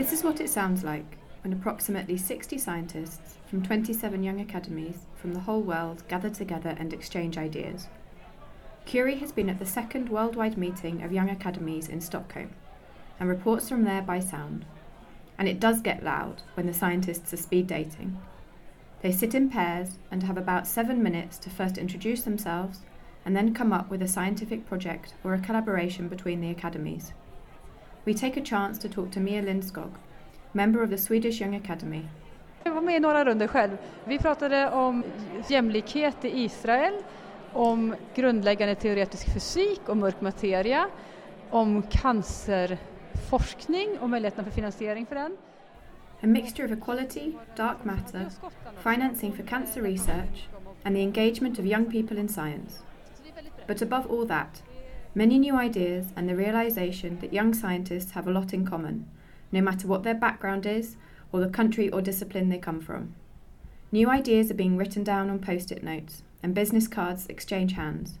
This is what it sounds like when approximately 60 scientists from 27 young academies from the whole world gather together and exchange ideas. Curie has been at the second worldwide meeting of young academies in Stockholm and reports from there by sound. And it does get loud when the scientists are speed dating. They sit in pairs and have about seven minutes to first introduce themselves and then come up with a scientific project or a collaboration between the academies. We take a chance to talk to Mia Lindskog, member of the Swedish Young Academy. Jag var med i några runder själv. Vi pratade om jämlikhet i Israel, om grundläggande teoretisk fysik och mörk materia, om cancerforskning och möjligheterna för finansiering för den. A mixture of equality, dark matter, financing for cancer research, and the engagement of young people in science. But above all that, many new ideas and the realization that young scientists have a lot in common, no matter what their background is or the country or discipline they come from. New ideas are being written down on post it notes, and business cards exchange hands.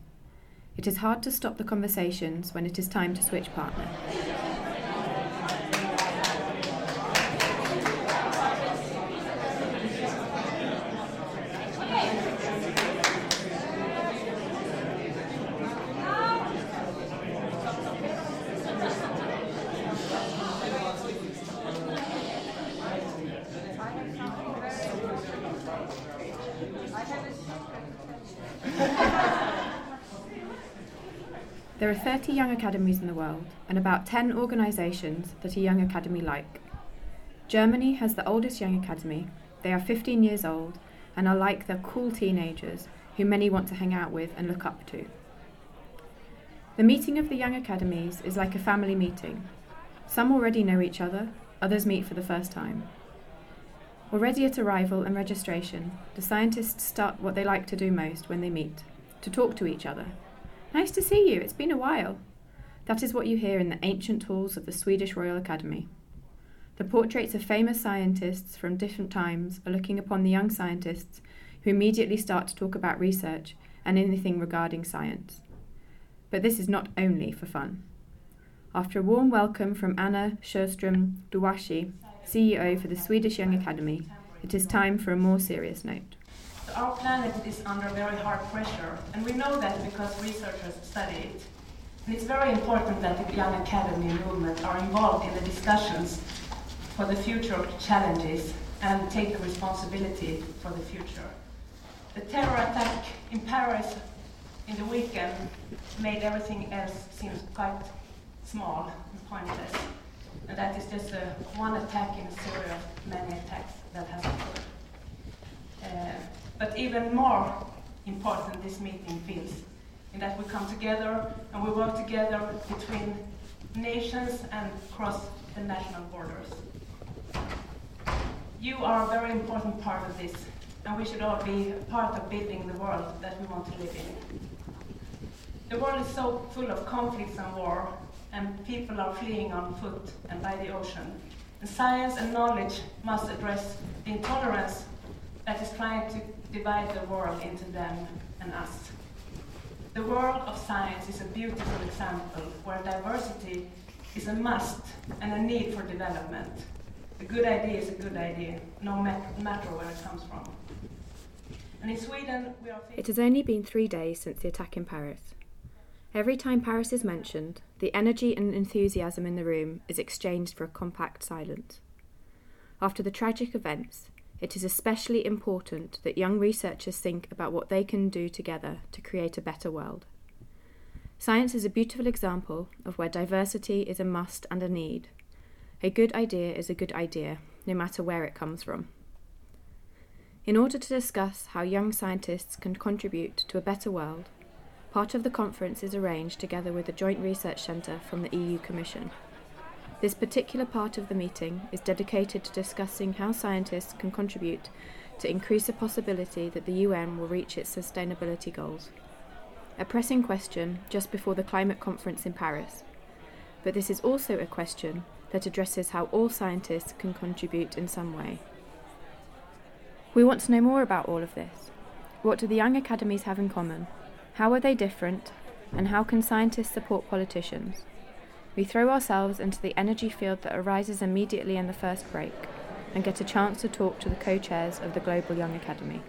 It is hard to stop the conversations when it is time to switch partner. There are 30 young academies in the world and about 10 organisations that are young academy like. Germany has the oldest young academy. They are 15 years old and are like the cool teenagers who many want to hang out with and look up to. The meeting of the young academies is like a family meeting. Some already know each other, others meet for the first time. Already at arrival and registration, the scientists start what they like to do most when they meet to talk to each other Nice to see you, it's been a while. That is what you hear in the ancient halls of the Swedish Royal Academy. The portraits of famous scientists from different times are looking upon the young scientists who immediately start to talk about research and anything regarding science. But this is not only for fun. After a warm welcome from Anna Sjöström Douagi, CEO for the Swedish Young Academy, it is time for a more serious note. Our planet is under very hard pressure, and we know that because researchers study it. And it's very important that the Young Academy movement are involved in the discussions for the future challenges and take responsibility for the future. The terror attack in Paris in the weekend made everything else seem quite small and pointless. And that is just uh, one attack in a series of many attacks that has occurred. Uh, but even more important this meeting feels, in that we come together and we work together between nations and across the national borders. You are a very important part of this, and we should all be part of building the world that we want to live in. The world is so full of conflicts and war, and people are fleeing on foot and by the ocean. And science and knowledge must address the intolerance that is trying to divide the world into them and us. The world of science is a beautiful example where diversity is a must and a need for development. A good idea is a good idea, no matter where it comes from. And in Sweden, we are. It has only been three days since the attack in Paris. Every time Paris is mentioned, the energy and enthusiasm in the room is exchanged for a compact silence. After the tragic events, it is especially important that young researchers think about what they can do together to create a better world. Science is a beautiful example of where diversity is a must and a need. A good idea is a good idea, no matter where it comes from. In order to discuss how young scientists can contribute to a better world, part of the conference is arranged together with a Joint Research Centre from the EU Commission. This particular part of the meeting is dedicated to discussing how scientists can contribute to increase the possibility that the UN will reach its sustainability goals. A pressing question just before the climate conference in Paris. But this is also a question that addresses how all scientists can contribute in some way. We want to know more about all of this. What do the young academies have in common? How are they different? And how can scientists support politicians? We throw ourselves into the energy field that arises immediately in the first break and get a chance to talk to the co chairs of the Global Young Academy.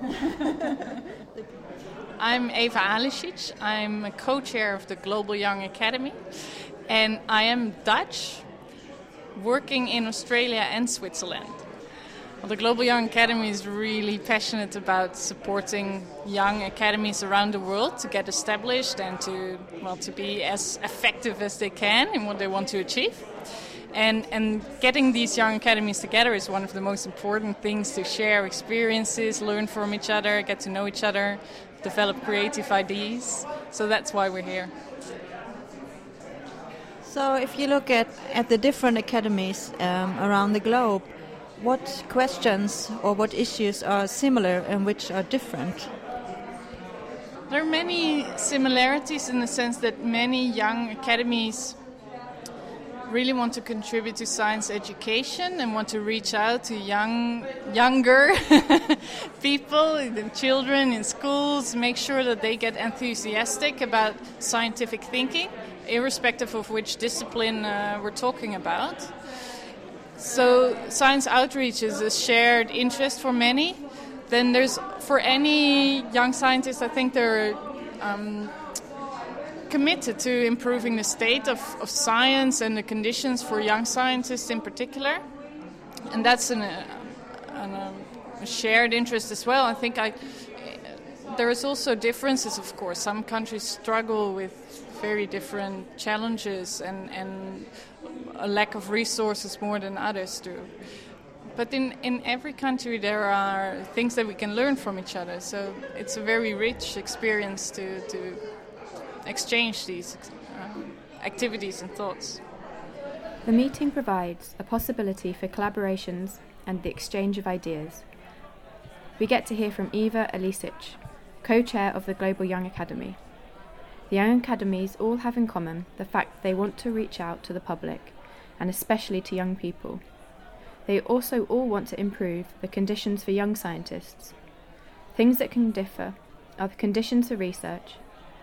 I'm Eva Alisic. I'm a co chair of the Global Young Academy, and I am Dutch, working in Australia and Switzerland. Well, the Global Young Academy is really passionate about supporting young academies around the world to get established and to well to be as effective as they can in what they want to achieve. And, and getting these young academies together is one of the most important things to share experiences, learn from each other, get to know each other, develop creative ideas. So that's why we're here. So, if you look at, at the different academies um, around the globe, what questions or what issues are similar and which are different? There are many similarities in the sense that many young academies really want to contribute to science education and want to reach out to young younger people, the children in schools, make sure that they get enthusiastic about scientific thinking, irrespective of which discipline uh, we're talking about. So science outreach is a shared interest for many. Then there's for any young scientist, I think they're um, committed to improving the state of, of science and the conditions for young scientists in particular. And that's an, uh, an, um, a shared interest as well. I think I, there is also differences, of course. Some countries struggle with very different challenges and, and a lack of resources more than others do. But in, in every country, there are things that we can learn from each other. So it's a very rich experience to, to exchange these um, activities and thoughts. The meeting provides a possibility for collaborations and the exchange of ideas. We get to hear from Eva Alisic, co chair of the Global Young Academy. The Young Academies all have in common the fact that they want to reach out to the public, and especially to young people. They also all want to improve the conditions for young scientists. Things that can differ are the conditions for research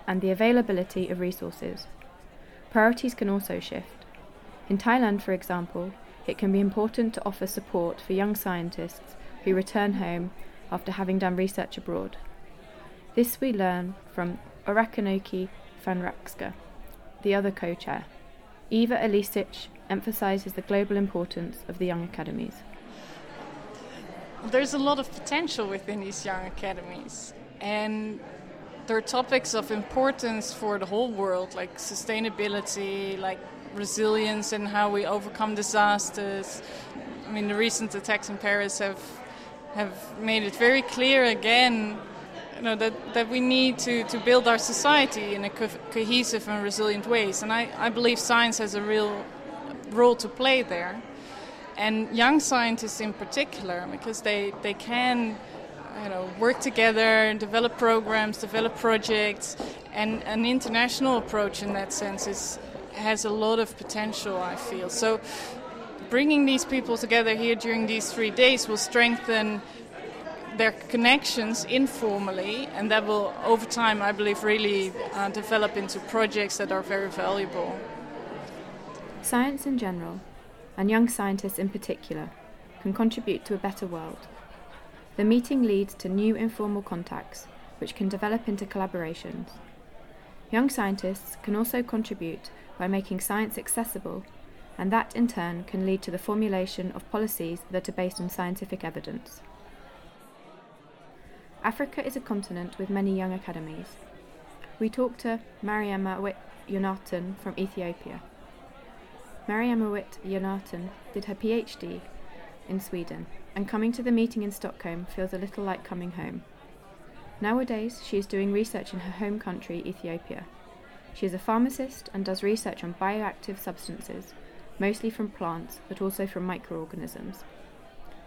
and the availability of resources. Priorities can also shift. In Thailand, for example, it can be important to offer support for young scientists who return home after having done research abroad. This we learn from Orakanoke Phanraksa, the other co chair. Eva Alisic emphasises the global importance of the young academies. There's a lot of potential within these young academies, and there are topics of importance for the whole world, like sustainability, like resilience, and how we overcome disasters. I mean, the recent attacks in Paris have have made it very clear again, you know, that, that we need to, to build our society in a co- cohesive and resilient ways. And I, I believe science has a real role to play there. And young scientists in particular, because they, they can you know, work together, and develop programs, develop projects, and an international approach in that sense is has a lot of potential. I feel so. Bringing these people together here during these three days will strengthen their connections informally, and that will, over time, I believe, really uh, develop into projects that are very valuable. Science in general, and young scientists in particular, can contribute to a better world. The meeting leads to new informal contacts, which can develop into collaborations. Young scientists can also contribute by making science accessible, and that in turn can lead to the formulation of policies that are based on scientific evidence. Africa is a continent with many young academies. We talked to Mariama Yonathan from Ethiopia. Mariamawit Yonathan did her PhD in Sweden and coming to the meeting in Stockholm feels a little like coming home. Nowadays, she is doing research in her home country, Ethiopia. She is a pharmacist and does research on bioactive substances, mostly from plants, but also from microorganisms.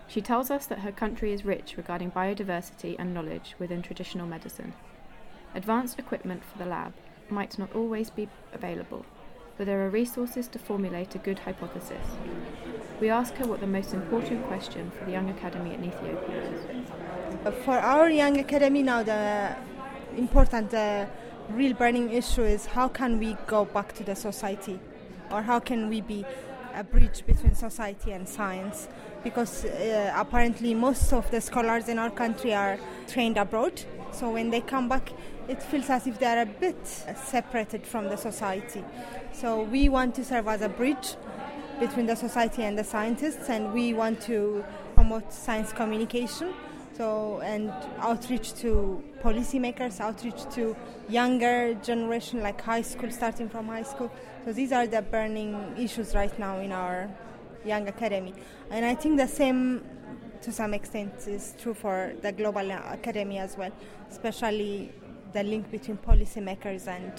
She tells us that her country is rich regarding biodiversity and knowledge within traditional medicine. Advanced equipment for the lab might not always be available, but there are resources to formulate a good hypothesis. We ask her what the most important question for the Young Academy in Ethiopia is. For our Young Academy now, the important uh, real burning issue is how can we go back to the society or how can we be a bridge between society and science because uh, apparently most of the scholars in our country are trained abroad so when they come back it feels as if they are a bit separated from the society. So we want to serve as a bridge between the society and the scientists and we want to promote science communication so and outreach to policymakers outreach to younger generation like high school starting from high school. So these are the burning issues right now in our young academy. And i think the same to some extent is true for the global academy as well especially the link between policymakers and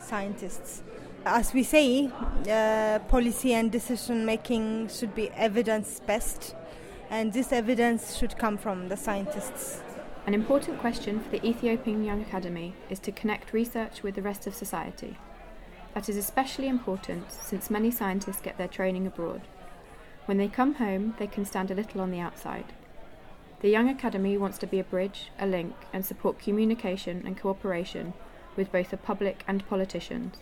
scientists as we say uh, policy and decision making should be evidence based and this evidence should come from the scientists. An important question for the Ethiopian Young Academy is to connect research with the rest of society. That is especially important since many scientists get their training abroad. When they come home, they can stand a little on the outside. The Young Academy wants to be a bridge, a link, and support communication and cooperation with both the public and politicians.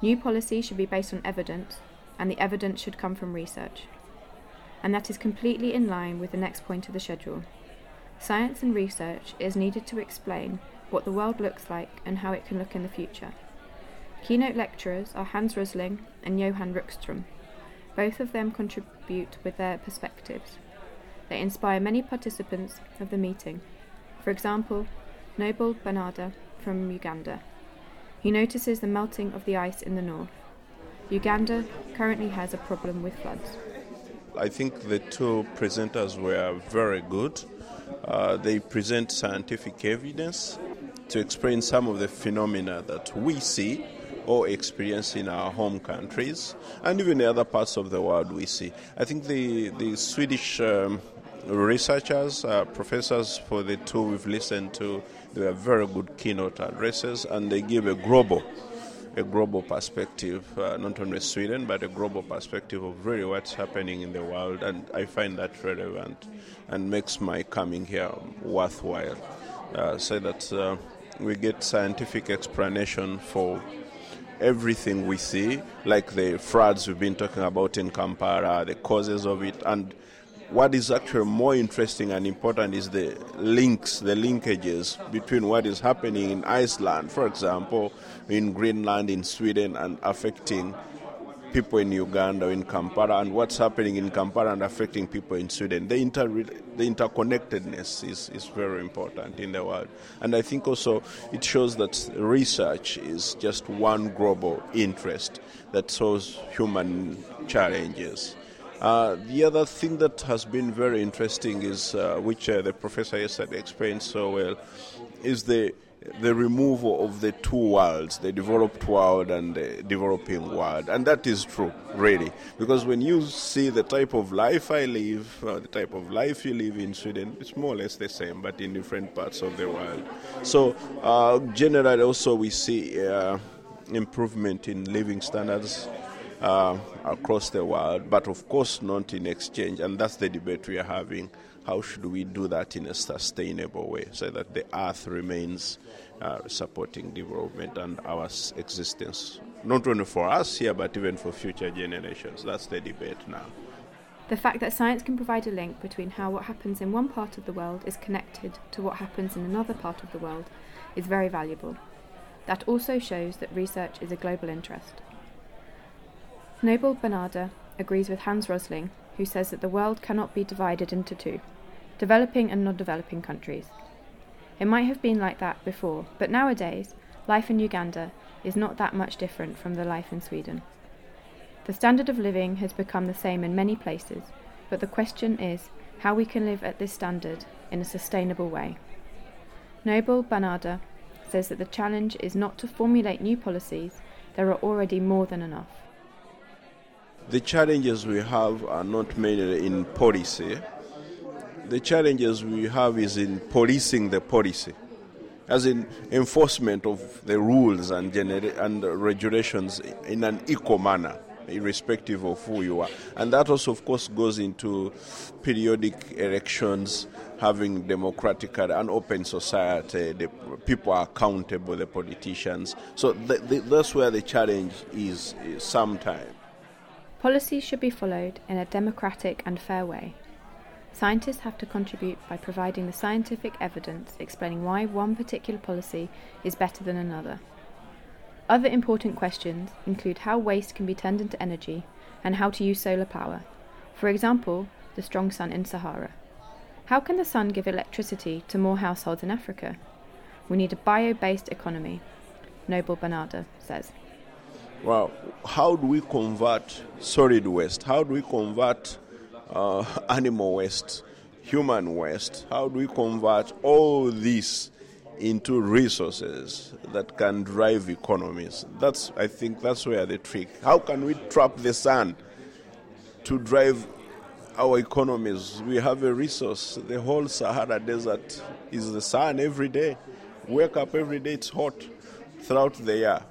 New policy should be based on evidence, and the evidence should come from research and that is completely in line with the next point of the schedule. Science and research is needed to explain what the world looks like and how it can look in the future. Keynote lecturers are Hans Rosling and Johan Rockström. Both of them contribute with their perspectives. They inspire many participants of the meeting. For example, Noble Banadda from Uganda. He notices the melting of the ice in the north. Uganda currently has a problem with floods. I think the two presenters were very good. Uh, they present scientific evidence to explain some of the phenomena that we see or experience in our home countries and even the other parts of the world we see. I think the, the Swedish um, researchers, uh, professors for the two we've listened to, they were very good keynote addresses and they give a global a global perspective, uh, not only Sweden, but a global perspective of really what's happening in the world. And I find that relevant and makes my coming here worthwhile. Uh, so that uh, we get scientific explanation for everything we see, like the floods we've been talking about in Kampala, the causes of it, and what is actually more interesting and important is the links, the linkages between what is happening in Iceland, for example, in Greenland, in Sweden, and affecting people in Uganda, or in Kampala, and what's happening in Kampala and affecting people in Sweden. The, inter- the interconnectedness is, is very important in the world. And I think also it shows that research is just one global interest that solves human challenges. Uh, the other thing that has been very interesting is, uh, which uh, the professor yesterday explained so well, is the the removal of the two worlds, the developed world and the developing world. And that is true, really. Because when you see the type of life I live, uh, the type of life you live in Sweden, it's more or less the same, but in different parts of the world. So, uh, generally, also, we see uh, improvement in living standards uh, across the world, but of course not in exchange. And that's the debate we are having. How should we do that in a sustainable way so that the earth remains uh, supporting development and our existence, not only for us here, but even for future generations? That's the debate now. The fact that science can provide a link between how what happens in one part of the world is connected to what happens in another part of the world is very valuable. That also shows that research is a global interest. Noble Banadda agrees with Hans Rosling, who says that the world cannot be divided into two developing and non developing countries. It might have been like that before, but nowadays, life in Uganda is not that much different from the life in Sweden. The standard of living has become the same in many places, but the question is how we can live at this standard in a sustainable way. Noble Banadda says that the challenge is not to formulate new policies, there are already more than enough. The challenges we have are not mainly in policy. The challenges we have is in policing the policy, as in enforcement of the rules and, and regulations in an equal manner. irrespective of who you are. And that also, of course, goes into periodic elections, having democratic and open society. The people are accountable, the politicians. So th- th- that's where the challenge is, is sometimes. Policies should be followed in a democratic and fair way. Scientists have to contribute by providing the scientific evidence explaining why one particular policy is better than another. Other important questions include how waste can be turned into energy and how to use solar power. For example, the strong sun in Sahara. How can the sun give electricity to more households in Africa? We need a bio based economy, Noble Banadda says. Well, how do we convert solid waste? How do we convert uh, animal waste, human waste? How do we convert all this into resources that can drive economies. That's, I think, that's where the trick. How can we trap the sun to drive our economies? We have a resource. The whole Sahara Desert is the sun every day. Wake up every day, it's hot throughout the year.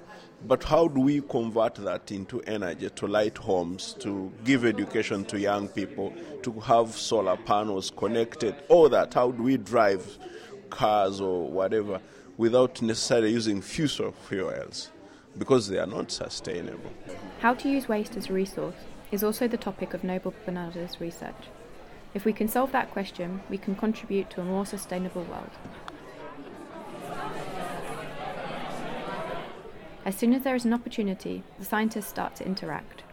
But how do we convert that into energy to light homes, to give education to young people, to have solar panels connected? All that. How do we drive cars or whatever without necessarily using fossil fuels because they are not sustainable. How to use waste as a resource is also the topic of Noble Banadda's research. If we can solve that question, we can contribute to a more sustainable world. As soon as there is an opportunity, the scientists start to interact.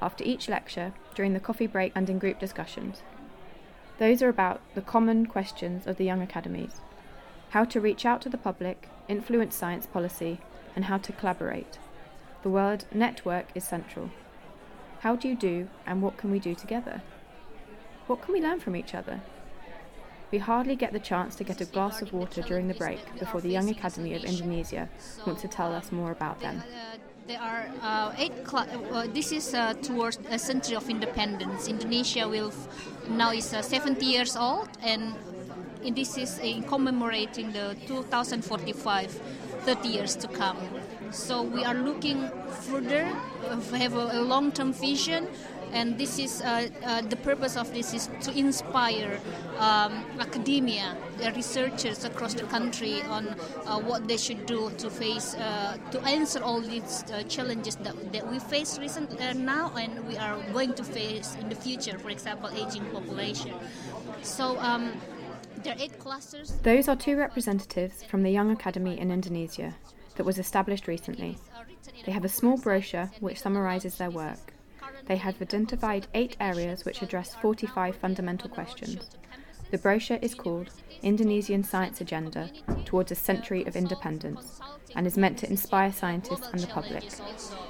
After each lecture, during the coffee break, and in group discussions. Those are about the common questions of the young academies how to reach out to the public, influence science policy, and how to collaborate. The word network is central. How do you do, and what can we do together? What can we learn from each other? We hardly get the chance to get a glass of water during the break before the Young Academy of Indonesia wants to tell us more about them. There are uh, eight. Cl- uh, this is uh, towards a century of independence. Indonesia will f- now is uh, 70 years old, and this is in commemorating the 2045, 30 years to come. So we are looking further, have a, a long-term vision, and this is uh, uh, the purpose of this is to inspire um, academia, uh, researchers across the country on uh, what they should do to face, uh, to answer all these uh, challenges that, that we face recent now and we are going to face in the future. For example, aging population. So. Um, there are eight clusters. Those are two representatives from the Young Academy in Indonesia that was established recently. They have a small brochure which summarises their work. They have identified eight areas which address 45 fundamental questions. The brochure is called Indonesian Science Agenda Towards a Century of Independence and is meant to inspire scientists and the public.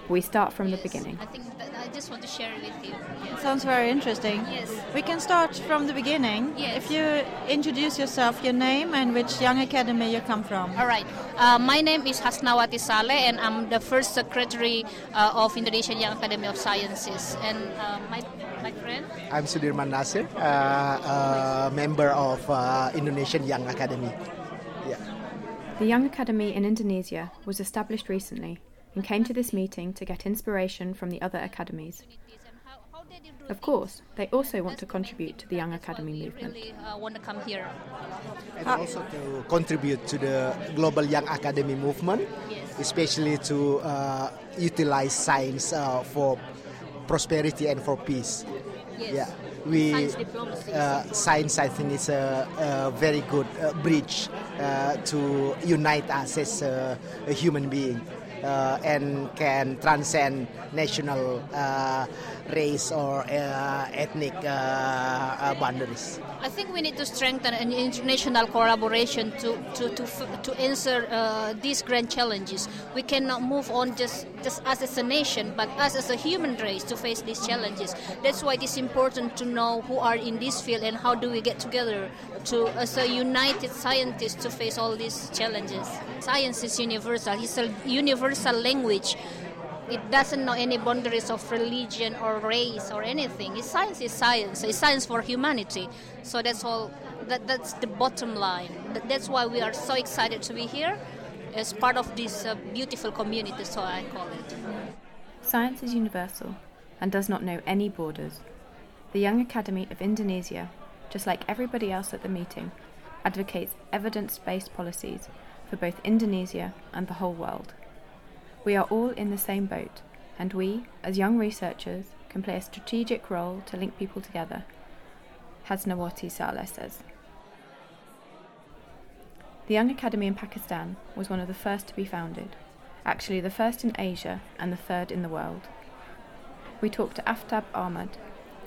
We start from the beginning. I think I just want to share it with you. It sounds very interesting. Yes. We can start from the beginning. Yes. If you introduce yourself, your name, and which young academy you come from. All right. Uh, my name is Hasnawati Saleh, and I'm the first secretary uh, of Indonesian Young Academy of Sciences. And uh, my my friend. I'm Sudirman Nasir, uh, a member of uh, Indonesian Young Academy. Yeah. The Young Academy in Indonesia was established recently and came to this meeting to get inspiration from the other academies. Of course, they also want to contribute to the Young Academy movement. Really uh, want to come here. And also to contribute to the global Young Academy movement, especially to uh, utilize science uh, for prosperity and for peace. Yes. Yeah, we Science diplomacy. uh, science I think is a, a very good uh, bridge uh, to unite us as a, a human being. Uh, and can transcend national uh, race or uh, ethnic uh, uh, boundaries. I think we need to strengthen an international collaboration to to to, to answer uh, these grand challenges. We cannot move on just just us as a nation, but us as a human race to face these challenges. That's why it is important to know who are in this field and how do we get together to as a united scientists to face all these challenges. Science is universal. It's a universal language it doesn't know any boundaries of religion or race or anything. It's science is science. It's science for humanity. So that's all. That, that's the bottom line. That, that's why we are so excited to be here as part of this uh, beautiful community. So I call it. Science is universal, and does not know any borders. The Young Academy of Indonesia, just like everybody else at the meeting, advocates evidence based policies for both Indonesia and the whole world. We are all in the same boat, and we, as young researchers, can play a strategic role to link people together, Hasnawati Saleh says. The Young Academy in Pakistan was one of the first to be founded, actually the first in Asia and the third in the world. We talked to Aftab Ahmad,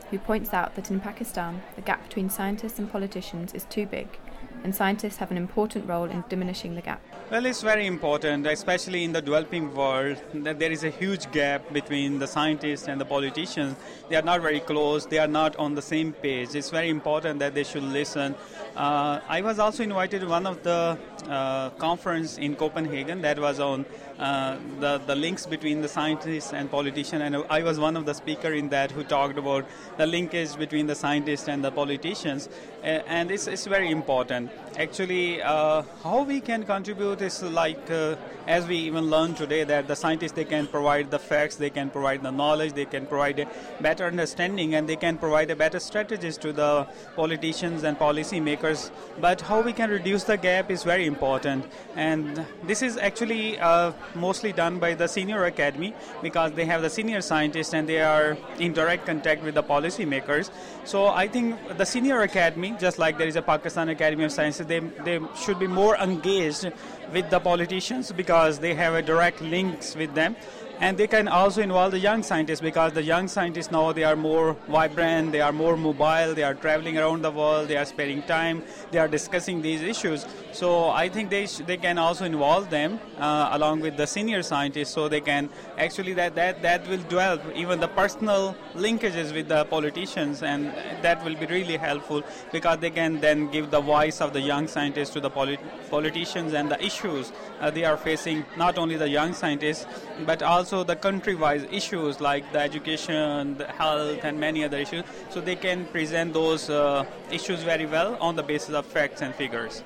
who points out that in Pakistan the gap between scientists and politicians is too big and scientists have an important role in diminishing the gap. Well, it's very important, especially in the developing world, that there is a huge gap between the scientists and the politicians. They are not very close, they are not on the same page. It's very important that they should listen. Uh, I was also invited to one of the uh, conference in Copenhagen that was on uh, the, the links between the scientists and politicians, and I was one of the speakers in that who talked about the linkage between the scientists and the politicians, and it's, it's very important. Actually, uh, how we can contribute is like, uh, as we even learned today, that the scientists they can provide the facts, they can provide the knowledge, they can provide a better understanding, and they can provide a better strategies to the politicians and policymakers. But how we can reduce the gap is very important, and this is actually uh, mostly done by the senior academy because they have the senior scientists and they are in direct contact with the policymakers. So I think the senior academy, just like there is a Pakistan Academy Sciences, they, they should be more engaged with the politicians because they have a direct links with them and they can also involve the young scientists because the young scientists now they are more vibrant they are more mobile they are traveling around the world they are spending time they are discussing these issues. So i think they sh- they can also involve them uh, along with the senior scientists so they can actually that that that will develop even the personal linkages with the politicians and that will be really helpful because they can then give the voice of the young scientists to the polit- politicians and the issues uh, they are facing not only the young scientists but also the country-wise issues like the education, the health, and many other issues. So they can present those uh, issues very well on the basis of facts and figures.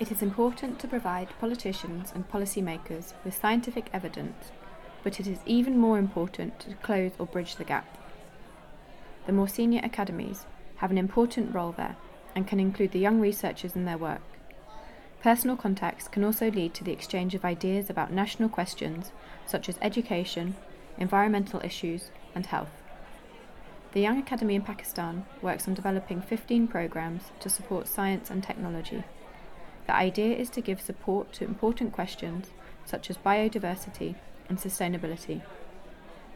It is important to provide politicians and policymakers with scientific evidence, but it is even more important to close or bridge the gap. The more senior academies have an important role there and can include the young researchers in their work. Personal contacts can also lead to the exchange of ideas about national questions such as education, environmental issues, and health. The Young Academy in Pakistan works on developing 15 programs to support science and technology. The idea is to give support to important questions such as biodiversity and sustainability.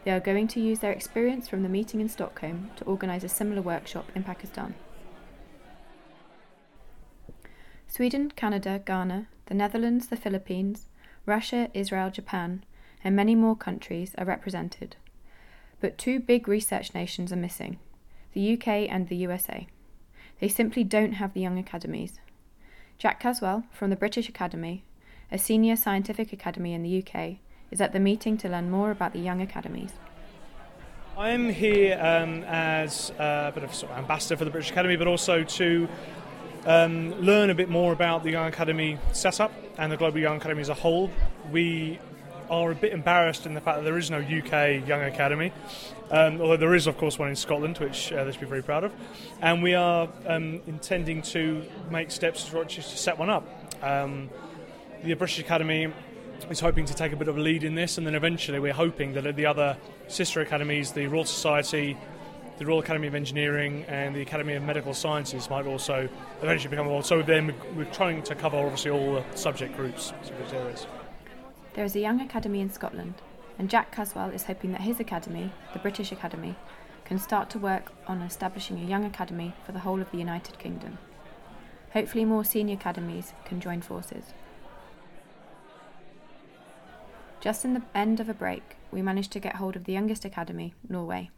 They are going to use their experience from the meeting in Stockholm to organise a similar workshop in Pakistan. Sweden, Canada, Ghana, the Netherlands, the Philippines, Russia, Israel, Japan, and many more countries are represented. But two big research nations are missing the UK and the USA. They simply don't have the young academies. Jack Caswell, from the British Academy, a senior scientific academy in the UK, is at the meeting to learn more about the young academies. I'm here um, as a bit of, sort of ambassador for the British Academy, but also to um, learn a bit more about the Young Academy setup and the Global Young Academy as a whole. We are a bit embarrassed in the fact that there is no UK Young Academy, um, although there is, of course, one in Scotland, which uh, they should be very proud of. And we are um, intending to make steps to, to set one up. Um, the British Academy is hoping to take a bit of a lead in this, and then eventually we're hoping that the other sister academies, the Royal Society, the Royal Academy of Engineering, and the Academy of Medical Sciences, might also eventually become involved. So then we're trying to cover obviously all the subject groups, subject areas. There is a young academy in Scotland, and Jack Caswell is hoping that his academy, the British Academy, can start to work on establishing a young academy for the whole of the United Kingdom. Hopefully, more senior academies can join forces. Just in the end of a break, we managed to get hold of the youngest academy, Norway,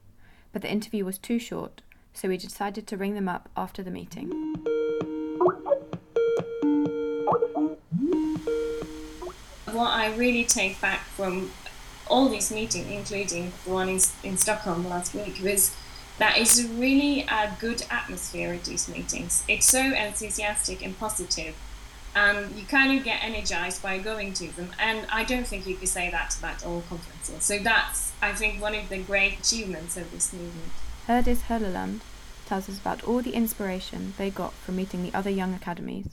but the interview was too short, so we decided to ring them up after the meeting. what I really take back from all these meetings, including the one in, in Stockholm last week, was that it's really a good atmosphere at these meetings. It's so enthusiastic and positive, and you kind of get energized by going to them. And I don't think you could say that about all conferences. So that's, I think, one of the great achievements of this movement. Herdis Hølleland tells us about all the inspiration they got from meeting the other young academies.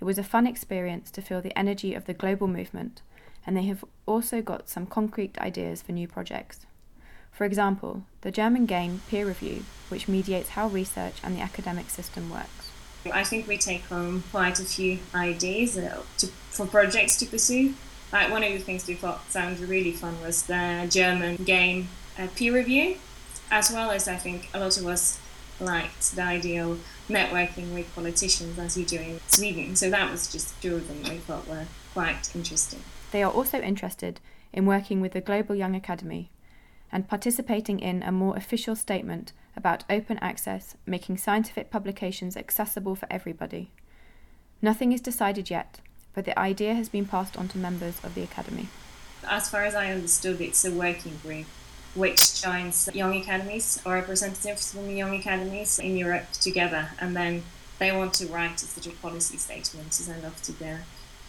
It was a fun experience to feel the energy of the global movement, and they have also got some concrete ideas for new projects. For example, the German game Peer Review, which mediates how research and the academic system works. I think we take home quite a few ideas uh, to, for projects to pursue. Like one of the things we thought sounded really fun was the German game uh, Peer Review, as well as I think a lot of us liked the idea of networking with politicians as you do in Sweden. So that was just two of them we thought were quite interesting. They are also interested in working with the Global Young Academy and participating in a more official statement about open access, making scientific publications accessible for everybody. Nothing is decided yet, but the idea has been passed on to members of the Academy. As far as I understood, it's a working group which joins young academies or representatives from young academies in Europe together, and then they want to write a sort of policy statement to send off to the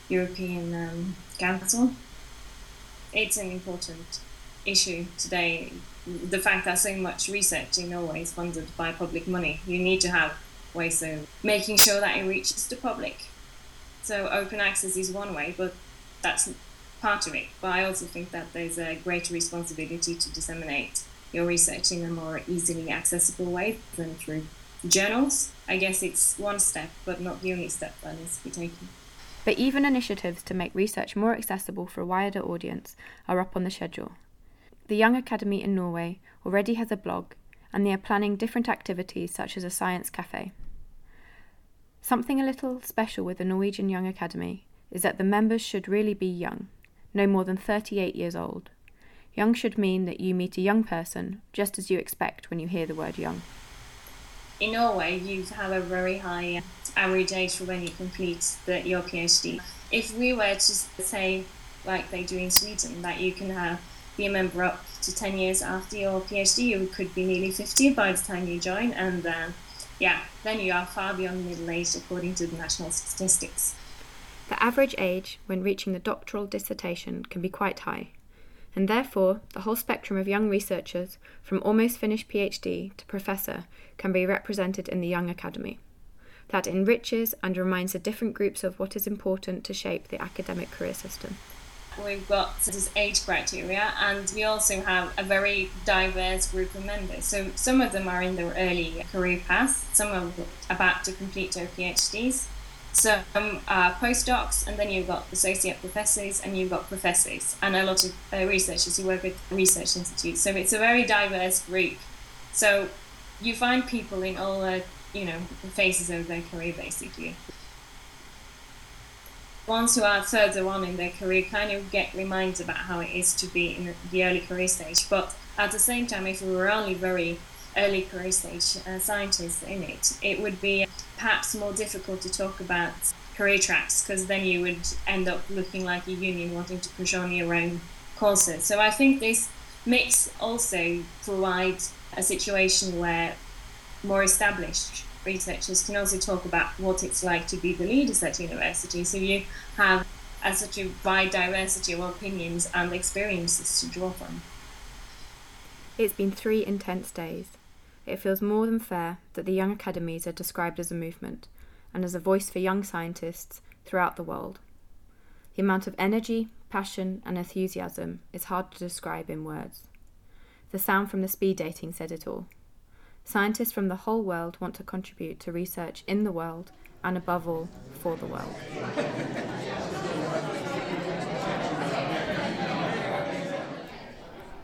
European um, Council. It's an important issue today. The fact that so much research in Norway is funded by public money, you need to have ways of making sure that it reaches the public. So open access is one way, but that's part of it. But I also think that there's a greater responsibility to disseminate your research in a more easily accessible way than through journals. I guess it's one step, but not the only step that needs to be taken. But even initiatives to make research more accessible for a wider audience are up on the schedule. The Young Academy in Norway already has a blog, and they are planning different activities such as a science cafe. Something a little special with the Norwegian Young Academy is that the members should really be young no more than 38 years old. Young should mean that you meet a young person just as you expect when you hear the word young. In Norway, you have a very high average age for when you complete the, your PhD. If we were to say, like they do in Sweden, that you can have, be a member up to 10 years after your PhD, you could be nearly 50 by the time you join, and uh, yeah, then you are far beyond the middle age according to the national statistics. The average age when reaching the doctoral dissertation can be quite high, and therefore the whole spectrum of young researchers, from almost finished PhD to professor, can be represented in the Young Academy. That enriches and reminds the different groups of what is important to shape the academic career system. We've got this age criteria, and we also have a very diverse group of members. So some of them are in their early career path, some are about to complete their PhDs, some are postdocs, and then you've got associate professors, and you've got professors, and a lot of uh, researchers who work with research institutes. So it's a very diverse group. So you find people in all uh, you know phases of their career, basically. Ones who are further on in their career kind of get reminded about how it is to be in the early career stage, but at the same time, if we were only very early career stage uh, scientists in it, it would be perhaps more difficult to talk about career tracks because then you would end up looking like a union wanting to push on your own courses. So I think this mix also provides a situation where more established researchers can also talk about what it's like to be the leaders at university. So you have a such a wide diversity of opinions and experiences to draw from. It's been three intense days it feels more than fair that the young academies are described as a movement and as a voice for young scientists throughout the world. The amount of energy, passion, and enthusiasm is hard to describe in words. The sound from the speed dating said it all. Scientists from the whole world want to contribute to research in the world and, above all, for the world.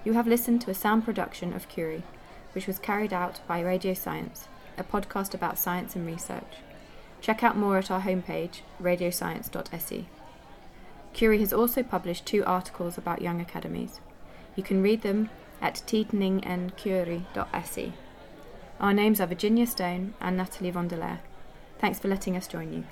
You have listened to a sound production of Curie which was carried out by Radio Science, a podcast about science and research. Check out more at our homepage, radioscience.se. Curie has also published two articles about young academies. You can read them at tidningencurie.se. Our names are Virginia Stone and Natalie Vonderlehr. Thanks for letting us join you.